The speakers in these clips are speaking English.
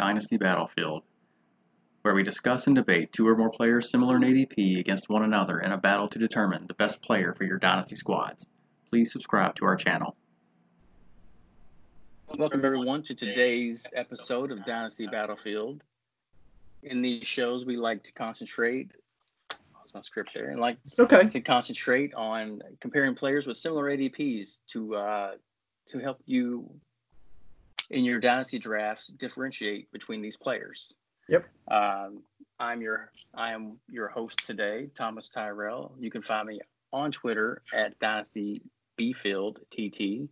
Dynasty Battlefield, where we discuss and debate two or more players similar in ADP against one another in a battle to determine the best player for your Dynasty squads. Please subscribe to our channel. Welcome, everyone, to today's episode of Dynasty Battlefield. In these shows, we like to concentrate. That's my script there, and like It's okay. to concentrate on comparing players with similar ADPs to uh, to help you in your dynasty drafts differentiate between these players. Yep. Um, I'm your I am your host today, Thomas Tyrrell. You can find me on Twitter at Dynasty Bfield TT,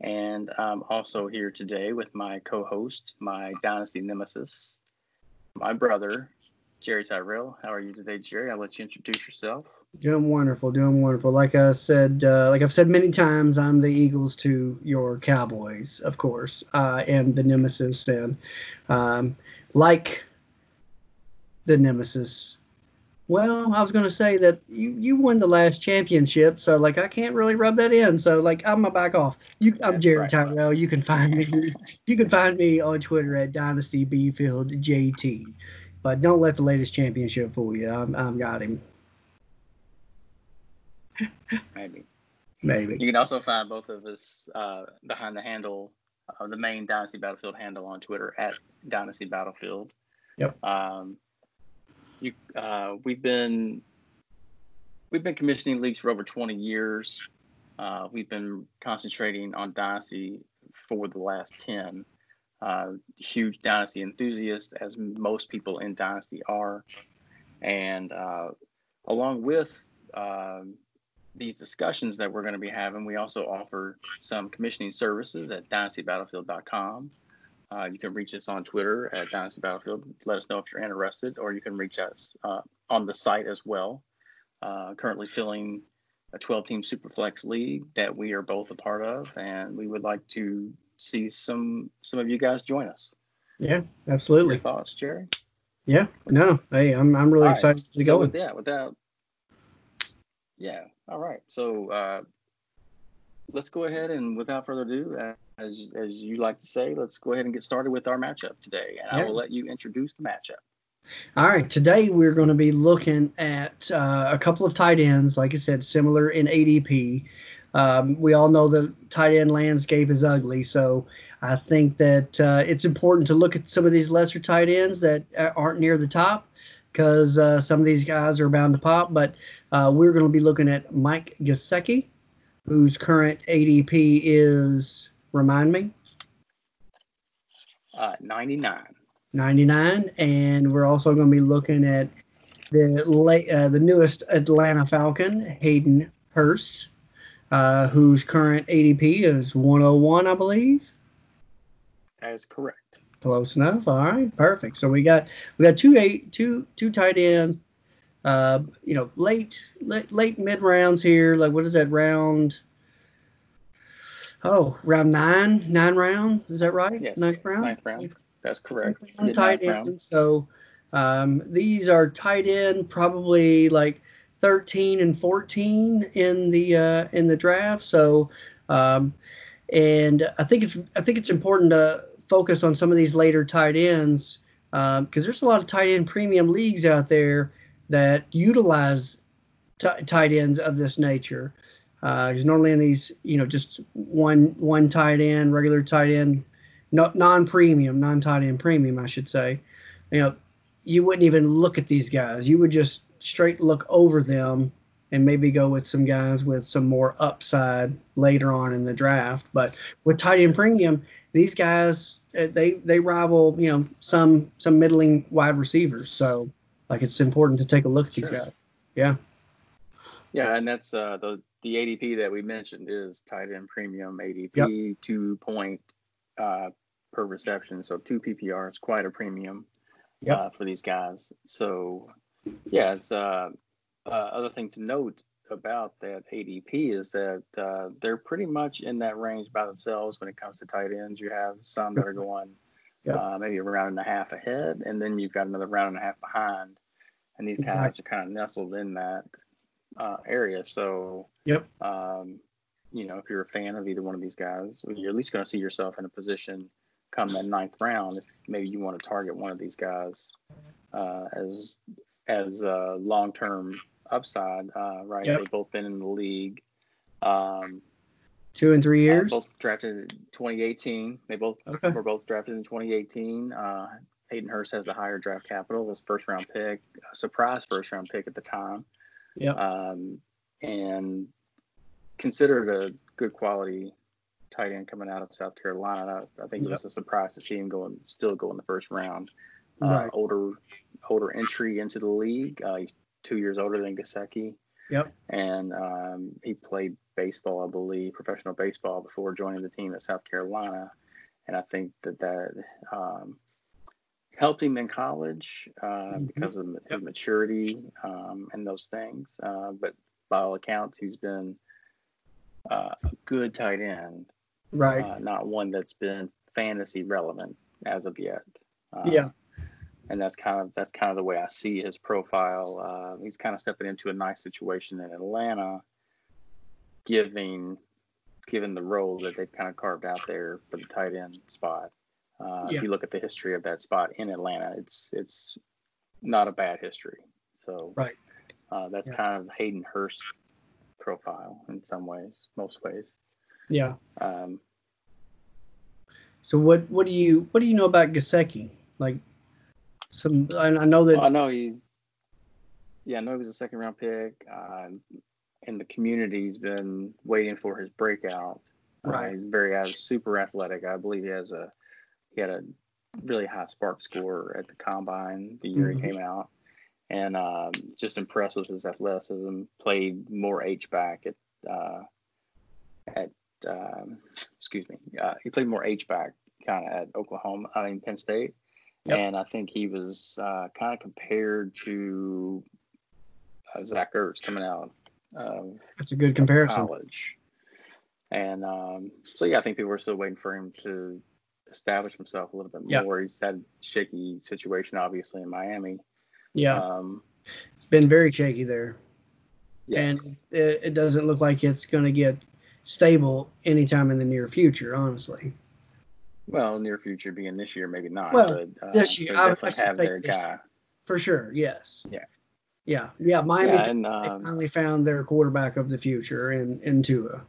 and I'm also here today with my co-host, my Dynasty nemesis, my brother, Jerry Tyrrell. How are you today, Jerry? I'll let you introduce yourself. Doing wonderful, doing wonderful. Like I said, uh, like I've said many times, I'm the Eagles to your Cowboys, of course. I am the nemesis, and um, like the nemesis. Well, I was going to say that you, you won the last championship, so like I can't really rub that in. So like I'm gonna back off. You, I'm That's Jerry right. Tyrrell. You can find me. you can find me on Twitter at Dynasty JT. But don't let the latest championship fool you. I'm, I'm got him. Maybe. Maybe. You can also find both of us uh, behind the handle, uh, the main Dynasty Battlefield handle on Twitter at Dynasty Battlefield. Yep. Um, you, uh, we've been we've been commissioning leagues for over 20 years. Uh, we've been concentrating on Dynasty for the last 10. Uh, huge Dynasty enthusiast, as most people in Dynasty are, and uh, along with um, these discussions that we're going to be having, we also offer some commissioning services at dynastybattlefield.com. Uh, you can reach us on Twitter at Dynasty Battlefield. Let us know if you're interested, or you can reach us uh, on the site as well. Uh, currently filling a 12 team Superflex league that we are both a part of, and we would like to see some some of you guys join us. Yeah, Your absolutely. thoughts, Jerry? Yeah. No, hey, I'm I'm really All right, excited to go. so with that, without, yeah, all right. So uh, let's go ahead and without further ado, as as you like to say, let's go ahead and get started with our matchup today, and I will let you introduce the matchup. All right, today we're going to be looking at uh, a couple of tight ends, like I said, similar in ADP. Um, we all know the tight end landscape is ugly, so I think that uh, it's important to look at some of these lesser tight ends that uh, aren't near the top because uh, some of these guys are bound to pop. But uh, we're going to be looking at Mike Gesicki, whose current ADP is, remind me, Uh, 99. 99 and we're also going to be looking at the late, uh, the newest Atlanta Falcon Hayden Hurst uh, whose current ADP is 101 I believe That is correct. Close enough all right perfect so we got we got two eight two two tight ends uh you know late late, late mid rounds here like what is that round oh round nine nine round is that right Yes. ninth round Ninth round. That's correct. Mid tight round. end. So um, these are tight end, probably like 13 and 14 in the uh, in the draft. So um, and I think it's I think it's important to focus on some of these later tight ends um, because there's a lot of tight end premium leagues out there that utilize t- tight ends of this nature. Uh, because normally in these, you know, just one one tight end, regular tight end, no, non-premium, non-tight end premium, I should say. You know, you wouldn't even look at these guys. You would just straight look over them and maybe go with some guys with some more upside later on in the draft. But with tight end premium, these guys uh, they they rival you know some some middling wide receivers. So like it's important to take a look at these guys. Yeah. Yeah, and that's uh, the the ADP that we mentioned is tight end premium ADP, two point uh, per reception, so two PPR. It's quite a premium Yep. uh, for these guys. So yeah, it's uh, uh, other thing to note about that ADP is that uh, they're pretty much in that range by themselves when it comes to tight ends. You have some that are going Yep. uh, maybe a round and a half ahead, and then you've got another round and a half behind. And these guys are kind of nestled in that uh, area. So, Yep. um, you know, if you're a fan of either one of these guys, you're at least going to see yourself in a position come that ninth round, if maybe you want to target one of these guys uh, as as a long term upside, uh, right? Yep. They've both been in the league. Um, Two and three uh, years. both drafted in 2018. They both Okay. were both drafted in 2018. Uh, Hayden Hurst has the higher draft capital, his first round pick, a surprise first round pick at the time, Yep. um, and considered a good quality tight end coming out of South Carolina. I, I think it was a surprise to see him going still go in the first round. Uh, Right. Older older entry into the league. Uh, he's two years older than Gesicki Yep. and um, he played baseball, I believe, professional baseball before joining the team at South Carolina. And I think that that um, helped him in college uh, Mhm. because of his maturity um, and those things. Uh, but by all accounts, he's been uh, a good tight end, Right. uh, not one that's been fantasy relevant as of yet. Uh, yeah. And that's kind of that's kind of the way I see his profile. Uh, he's kind of stepping into a nice situation in Atlanta, giving given the role that they've kind of carved out there for the tight end spot. Uh, Yeah. If you look at the history of that spot in Atlanta, it's it's not a bad history. So Right. uh, that's Yeah. kind of Hayden Hurst profile in some ways, most ways. Yeah. Um, So what what do you what do you know about Gesicki? Like some I, I know that I know he's, yeah, I know he was a second round pick. Um, and the community's been waiting for his breakout. Uh, Right. he's very uh, super athletic. I believe he has a he had a really high SPARQ score at the combine the year Mhm. he came out, and um, just impressed with his athleticism. Played more H back at uh, at um, excuse me. Uh, he played more H back kind of at Oklahoma. I mean Penn State. Yep. And I think he was uh, kind of compared to uh, Zach Ertz coming out of that's a good comparison. college. And um, so, yeah, I think people were still waiting for him to establish himself a little bit more. He's had a shaky situation, obviously, in Miami. Yeah. Um, It's been very shaky there. yes. And it, it doesn't look like it's going to get stable anytime in the near future, honestly. Well, near future being this year, maybe not. Well, but, uh, this year, I- definitely have their guy. For sure. Yes. Yeah. Yeah. Yeah. Miami Yeah, and um, finally found their quarterback of the future in, in Tua.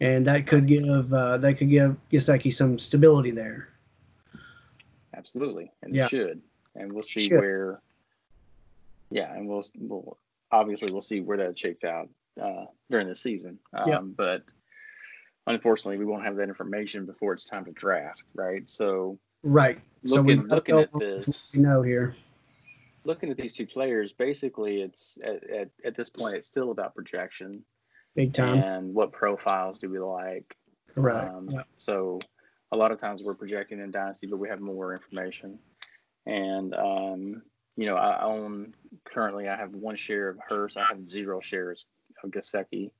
And that could give uh, that could give Gesicki some stability there. Absolutely, and Yeah. it should, and we'll see Should. where. Yeah, and we'll we'll obviously we'll see where that shakes out uh, during the season. Um, Yeah. But unfortunately, we won't have that information before it's time to draft, right? So Right. so looking don't looking at this, we know here. looking at these two players, basically, it's at, at, at this point, it's still about projection Big time. and what profiles do we like. Correct. Um, yeah. So a lot of times we're projecting in Dynasty, but we have more information. And, um, you know, I own currently, I have one share of Hurst. I have zero shares of Gesicki.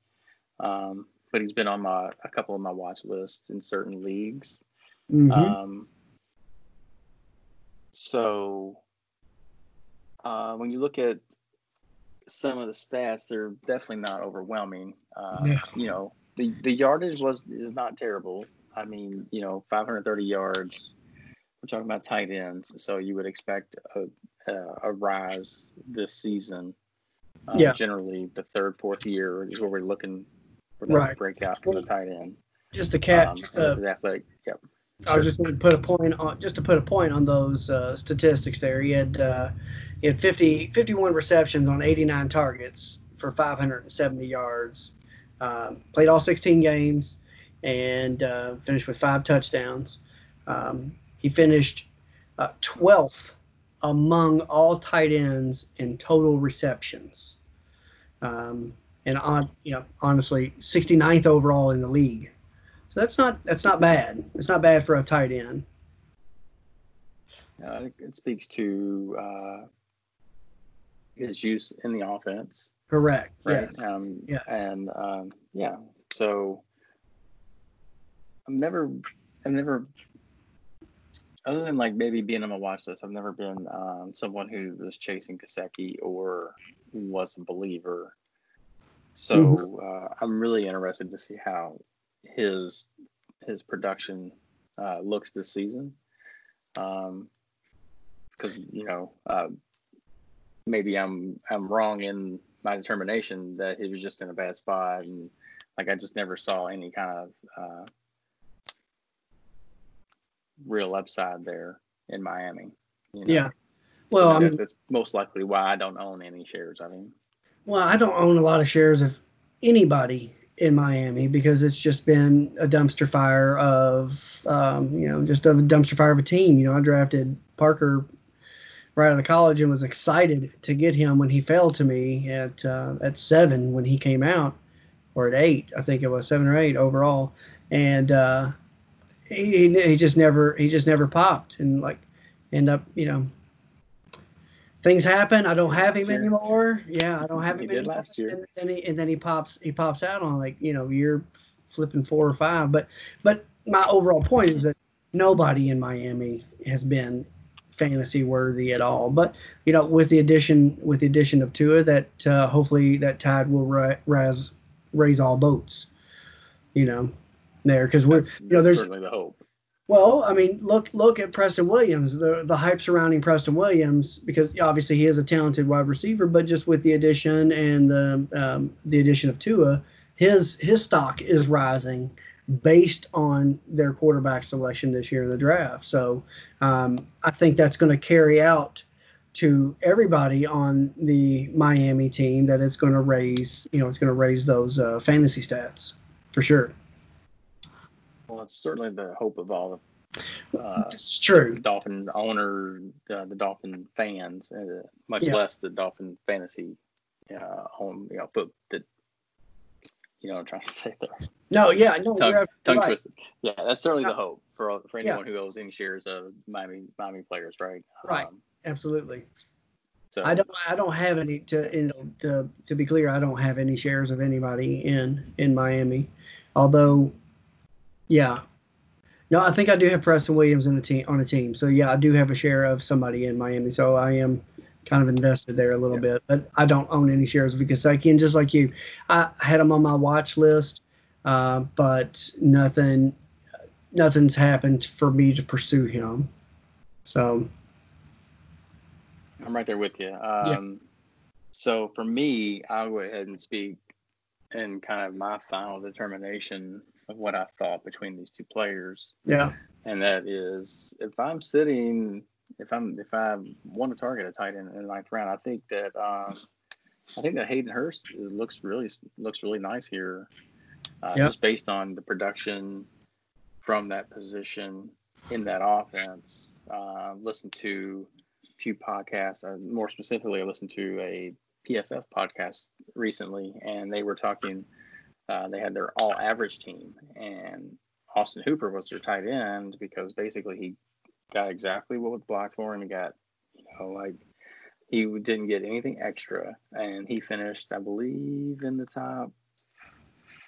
Um, but he's been on my a couple of my watch lists in certain leagues. Mhm. Um, so uh, when you look at some of the stats, they're definitely not overwhelming. Uh, No. You know, the the yardage was is not terrible. I mean, you know, 530 yards. We're talking about tight ends, so you would expect a a, a rise this season. Uh, Yeah. Generally, the third, fourth year is where we're looking for Right. breakout from the tight end. just a cat. Um, just and a, the athletic. Yep. I was just going to put a point on just to put a point on those uh, statistics there. He had uh, he had 50, 51 receptions on 89 targets for 570 yards. Um, played all 16 games and uh, finished with five touchdowns. Um, he finished uh, 12th among all tight ends in total receptions. Um, and on you know honestly 69th overall in the league. So that's not that's not bad. It's not bad for a tight end. Uh, it- speaks to uh, his use in the offense, Correct. right? Yes. Um, Yes. And um, yeah, so I'm never, I've never, other than like maybe being on my watch list, I've never been um, someone who was chasing Gesicki or was a believer. So Mm-hmm. uh, I'm really interested to see how his his production uh, looks this season. Um, because you know uh, maybe I'm I'm wrong in my determination that he was just in a bad spot and like I just never saw any kind of uh, real upside there in Miami. You know? Yeah. Well, so I mean, that's most likely why I don't own any shares of him. Well, I don't own a lot of shares of anybody in Miami because it's just been a dumpster fire of, um, you know, just a dumpster fire of a team. You know, I drafted Parker right out of college and was excited to get him when he fell to me at uh, at seven when he came out, or at eight, I think it was seven or eight overall, and uh, he he just never he just never popped and like end up you know things happen. I don't have him anymore. Yeah, I don't have him. he did last year. And then he and then he pops he pops out on like you know you're flipping four or five. But but my overall point is that nobody in Miami has been fantasy worthy at all. But you know with the addition with the addition of Tua, that uh, hopefully that tide will ri- rise raise all boats. You know there because we're That's, you know there's certainly the hope. Well, I mean, look look at Preston Williams, the the hype surrounding Preston Williams, because obviously he is a talented wide receiver, but just with the addition and the um, the addition of Tua, his his stock is rising based on their quarterback selection this year in the draft. So um, I think that's going to carry out to everybody on the Miami team that it's going to raise, you know, it's going to raise those uh, fantasy stats for sure. Well, it's certainly the hope of all the uh, It's true. Dolphin owner, uh, the Dolphin fans, uh, much Yeah. less the Dolphin fantasy uh, home, you know, but the, you know, what I'm trying to say there, No, yeah, no, tongue, tongue right. twisted. Yeah, that's certainly Yeah. the hope for for Yeah. anyone who owes any shares of Miami Miami players, right? Right. Um, Absolutely. so I don't. I don't have any. To you know, to to be clear, I don't have any shares of anybody in in Miami. Although, yeah, no, I think I do have Preston Williams in a team on a team. So yeah, I do have a share of somebody in Miami. So I am kind of invested there a little Yeah. bit, but I don't own any shares of Gesicki. And just like you, I had him on my watch list, uh, but nothing, nothing's happened for me to pursue him. So I'm right there with you. Um, So for me, I'll go ahead and speak in kind of my final determination of what I thought between these two players. yeah, and that is if I'm sitting, if I'm if I want to target a tight end in the ninth round, I think that um, I think that Hayden Hurst is- looks really looks really nice here, uh, Yep. just based on the production from that position in that offense. Uh, listened to a few podcasts, uh, more specifically, I listened to a PFF podcast recently, and they were talking. Uh, they had their all average team, and Austin Hooper was their tight end because basically he got exactly what was blocked for him. He got, you know, like he didn't get anything extra, and he finished, I believe, in the top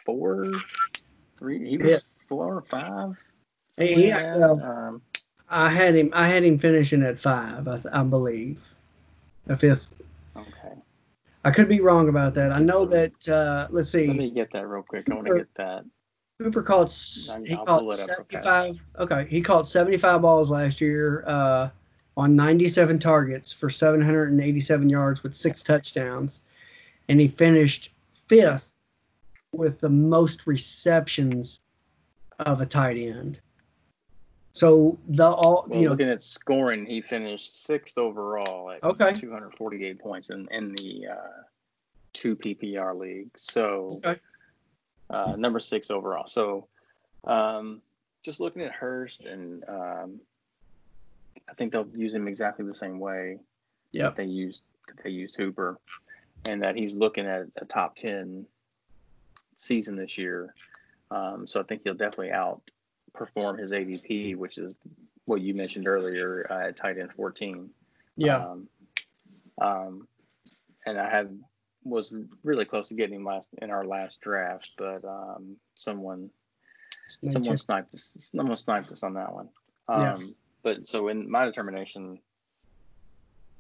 four, three. He was Yeah. four or five. Yeah, well, um, I had him. I had him finishing at five. I, I believe, a fifth. okay, I could be wrong about that. I know that. Uh, let's see. let me get that real quick. I want to get that. Hooper caught. I'll He caught it up, okay. seventy-five. Okay, he caught seventy-five balls last year uh, on ninety-seven targets for seven hundred and eighty-seven yards with six touchdowns, and he finished fifth with the most receptions of a tight end. So the all Well, you know. looking at scoring, he finished sixth overall at Okay. 248 points in, in the uh, two PPR league. So, Okay. uh, number six overall. So, um, just looking at Hurst, and um, I think they'll use him exactly the same way Yep. they used they used Hooper, and that he's looking at a top 10 season this year. Um, so I think he'll definitely outperform his ADP, which is what you mentioned earlier uh, at tight end 14. Yeah. Um, um, and I had was really close to getting him last in our last draft, but um, someone someone sniped us. Someone sniped us on that one. Um, Yeah. But so in my determination,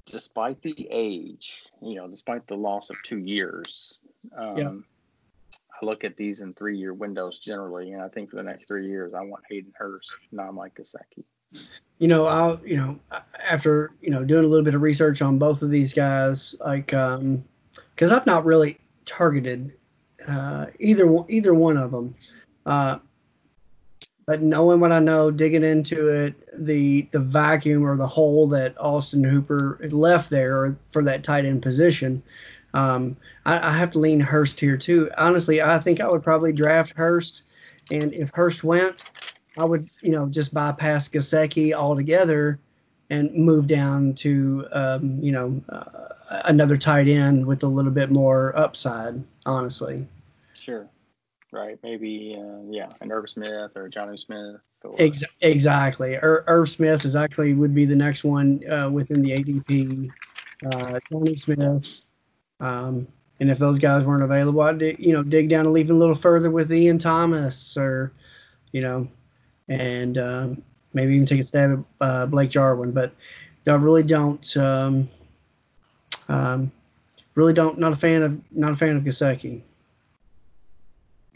despite the age, you know, despite the loss of two years, um, Yeah. I look at these in three year windows generally, and I think for the next three years, I want Hayden Hurst, not Mike Gesicki. you know, I'll, you know, after, you know, doing a little bit of research on both of these guys, like, um, cause I've not really targeted, uh, either either one of them. Uh, but knowing what I know, digging into it, the the vacuum or the hole that Austin Hooper left there for that tight end position, um, I, I have to lean Hurst here too. Honestly, I think I would probably draft Hurst, and if Hurst went, I would, you know, just bypass Gesicki altogether and move down to, um, you know, uh, another tight end with a little bit more upside. Honestly, Sure. Right. Maybe, uh, yeah, an Irv Smith or Jonnu Smith. Or, Ex- exactly. Ir- Irv Smith is actually would be the next one uh, within the ADP. Uh, Tony Smith. Um, and if those guys weren't available, I'd dig, you know dig down and leave a little further with Ian Thomas or, you know, and um, maybe even take a stab at uh, Blake Jarwin. But I really don't. Um, um, really don't. Not a fan of. Not a fan of Gesicki.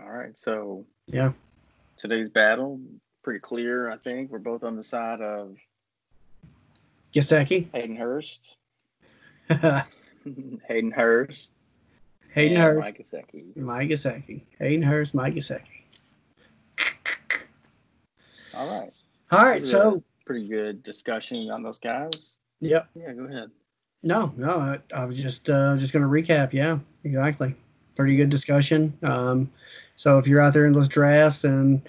All right. So Yeah. today's battle, pretty clear, I think. We're both on the side of Gesicki. Hayden Hurst. Hayden Hayden Hurst. and Hurst. Mike Gesicki. Mike Gesicki. Hayden Hurst. Mike Gesicki. All right. All right. This is a So. pretty good discussion on those guys. Yep. Yeah, go ahead. No, no, I, I was just uh, just going to recap. Yeah, exactly. Pretty good discussion. Um, so if you're out there in those drafts and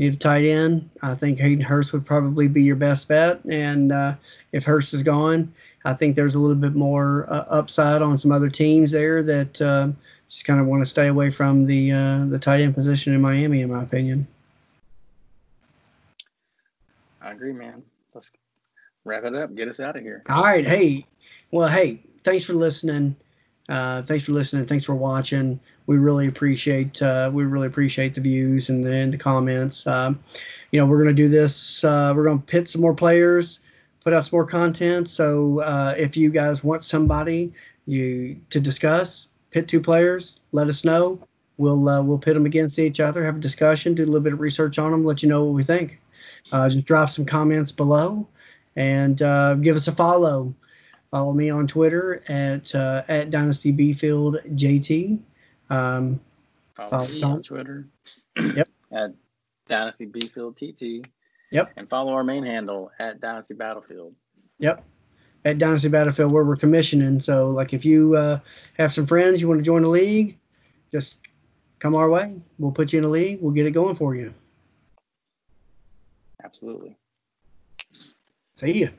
need a tight end, I think Hayden Hurst would probably be your best bet. And uh, if Hurst is gone, I think there's a little bit more uh, upside on some other teams there that uh, just kind of want to stay away from the uh, the tight end position in Miami, in my opinion. I agree, man. Let's wrap it up. Get us out of here. All right. Hey, well, hey, thanks for listening. Uh, thanks for listening. Thanks for watching. We really appreciate uh, we really appreciate the views and the, and the comments. Um, you know, we're gonna do this. Uh, we're gonna pit some more players, put out some more content. So uh, if you guys want somebody you to discuss, pit two players, let us know. We'll uh, we'll pit them against each other, have a discussion, do a little bit of research on them, let you know what we think. Uh, just drop some comments below, and give us a follow. Follow me on Twitter at uh, at Dynasty Bfield JT. Um, Follow me Tom. on Twitter. Yep. At Dynasty Bfield TT. Yep. And follow our main handle at Dynasty Battlefield. yep. At Dynasty Battlefield, where we're commissioning. So, like, if you uh, have some friends you want to join the league, just come our way. We'll put you in a league. We'll get it going for you. Absolutely. See job.